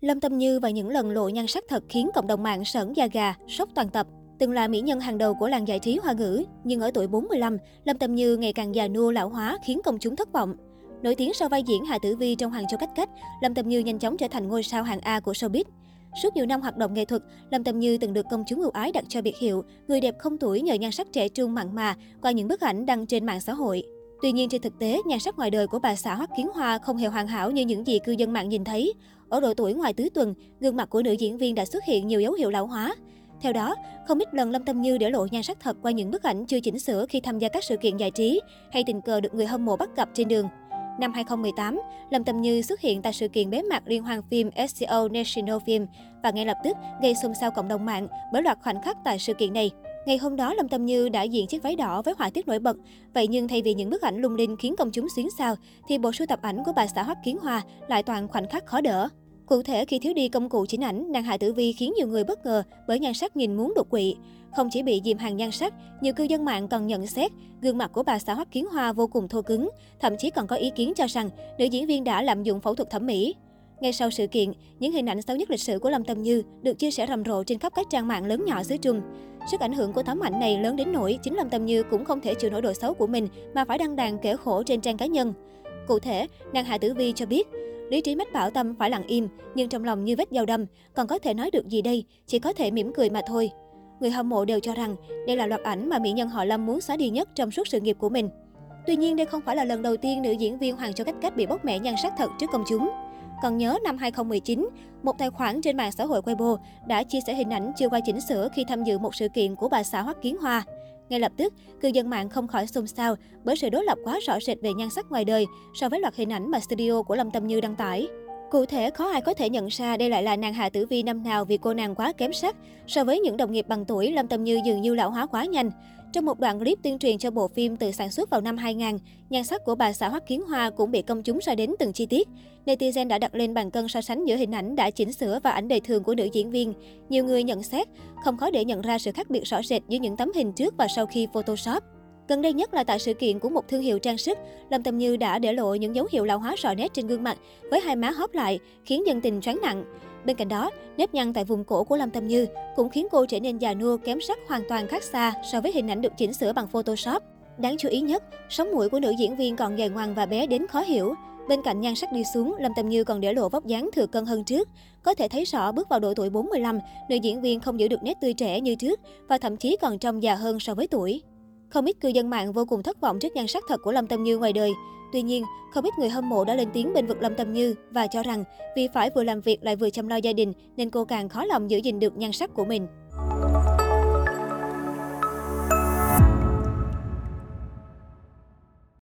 Lâm Tâm Như và những lần lộ nhan sắc thật khiến cộng đồng mạng sởn da gà, sốc toàn tập. Từng là mỹ nhân hàng đầu của làng giải trí hoa ngữ, nhưng ở tuổi 45, Lâm Tâm Như ngày càng già nua lão hóa khiến công chúng thất vọng. Nổi tiếng sau vai diễn Hà Tử Vi trong Hoàng Châu Cách Cách, Lâm Tâm Như nhanh chóng trở thành ngôi sao hàng A của showbiz. Suốt nhiều năm hoạt động nghệ thuật, Lâm Tâm Như từng được công chúng ưu ái đặt cho biệt hiệu người đẹp không tuổi nhờ nhan sắc trẻ trung mặn mà qua những bức ảnh đăng trên mạng xã hội. Tuy nhiên trên thực tế, nhan sắc ngoài đời của bà xã Hoắc Kiến Hoa không hề hoàn hảo như những gì cư dân mạng nhìn thấy. Ở độ tuổi ngoài tứ tuần, gương mặt của nữ diễn viên đã xuất hiện nhiều dấu hiệu lão hóa. Theo đó, không ít lần Lâm Tâm Như để lộ nhan sắc thật qua những bức ảnh chưa chỉnh sửa khi tham gia các sự kiện giải trí hay tình cờ được người hâm mộ bắt gặp trên đường. Năm 2018, Lâm Tâm Như xuất hiện tại sự kiện bế mạc liên hoan phim SCO National Film và ngay lập tức gây xôn xao cộng đồng mạng bởi loạt khoảnh khắc tại sự kiện này. Ngày hôm đó, Lâm Tâm Như đã diện chiếc váy đỏ với họa tiết nổi bật. Vậy nhưng thay vì những bức ảnh lung linh khiến công chúng xuyến xao, thì bộ sưu tập ảnh của bà xã Hoắc Kiến Hoa lại toàn khoảnh khắc khó đỡ. Cụ thể, khi thiếu đi công cụ chỉnh ảnh, nàng Hạ Tử Vi khiến nhiều người bất ngờ bởi nhan sắc nhìn muốn đột quỵ. Không chỉ bị dìm hàng nhan sắc, nhiều cư dân mạng còn nhận xét gương mặt của bà xã Hoắc Kiến Hoa vô cùng thô cứng, thậm chí còn có ý kiến cho rằng nữ diễn viên đã lạm dụng phẫu thuật thẩm mỹ. Ngay sau sự kiện, những hình ảnh xấu nhất lịch sử của Lâm Tâm Như được chia sẻ rầm rộ trên khắp các trang mạng lớn nhỏ xứ Trung. Sức ảnh hưởng của tấm ảnh này lớn đến nỗi chính Lâm Tâm Như cũng không thể chịu nổi độ xấu của mình mà phải đăng đàn kể khổ trên trang cá nhân. Cụ thể, nàng Hạ Tử Vi cho biết, lý trí mách bảo tâm phải lặng im, nhưng trong lòng như vết dao đâm, còn có thể nói được gì đây, chỉ có thể mỉm cười mà thôi. Người hâm mộ đều cho rằng đây là loạt ảnh mà mỹ nhân họ Lâm muốn xóa đi nhất trong suốt sự nghiệp của mình. Tuy nhiên, đây không phải là lần đầu tiên nữ diễn viên Hoàng Châu Cách Cách bị bóc mẽ nhan sắc thật trước công chúng. Còn nhớ năm 2019, một tài khoản trên mạng xã hội Weibo đã chia sẻ hình ảnh chưa qua chỉnh sửa khi tham dự một sự kiện của bà xã Hoắc Kiến Hoa. Ngay lập tức, cư dân mạng không khỏi xôn xao bởi sự đối lập quá rõ rệt về nhan sắc ngoài đời so với loạt hình ảnh mà studio của Lâm Tâm Như đăng tải. Cụ thể, khó ai có thể nhận ra đây lại là nàng Hạ Tử Vi năm nào vì cô nàng quá kém sắc. So với những đồng nghiệp bằng tuổi, Lâm Tâm Như dường như lão hóa quá nhanh. Trong một đoạn clip tuyên truyền cho bộ phim từ sản xuất vào năm 2000, nhan sắc của bà xã Hoắc Kiến Hoa cũng bị công chúng ra đến từng chi tiết. Netizen đã đặt lên bàn cân so sánh giữa hình ảnh đã chỉnh sửa và ảnh đời thường của nữ diễn viên. Nhiều người nhận xét, không khó để nhận ra sự khác biệt rõ rệt giữa những tấm hình trước và sau khi Photoshop. Gần đây nhất là tại sự kiện của một thương hiệu trang sức, Lâm Tâm Như đã để lộ những dấu hiệu lão hóa rõ nét trên gương mặt với hai má hóp lại, khiến dân tình choáng nặng. Bên cạnh đó, nếp nhăn tại vùng cổ của Lâm Tâm Như cũng khiến cô trở nên già nua kém sắc hoàn toàn khác xa so với hình ảnh được chỉnh sửa bằng Photoshop. Đáng chú ý nhất, sống mũi của nữ diễn viên còn dài ngoằng và bé đến khó hiểu. Bên cạnh nhan sắc đi xuống, Lâm Tâm Như còn để lộ vóc dáng thừa cân hơn trước. Có thể thấy rõ bước vào độ tuổi 45, nữ diễn viên không giữ được nét tươi trẻ như trước và thậm chí còn trông già hơn so với tuổi. Không ít cư dân mạng vô cùng thất vọng trước nhan sắc thật của Lâm Tâm Như ngoài đời. Tuy nhiên, không ít người hâm mộ đã lên tiếng bên vực Lâm Tâm Như và cho rằng vì phải vừa làm việc lại vừa chăm lo gia đình nên cô càng khó lòng giữ gìn được nhan sắc của mình.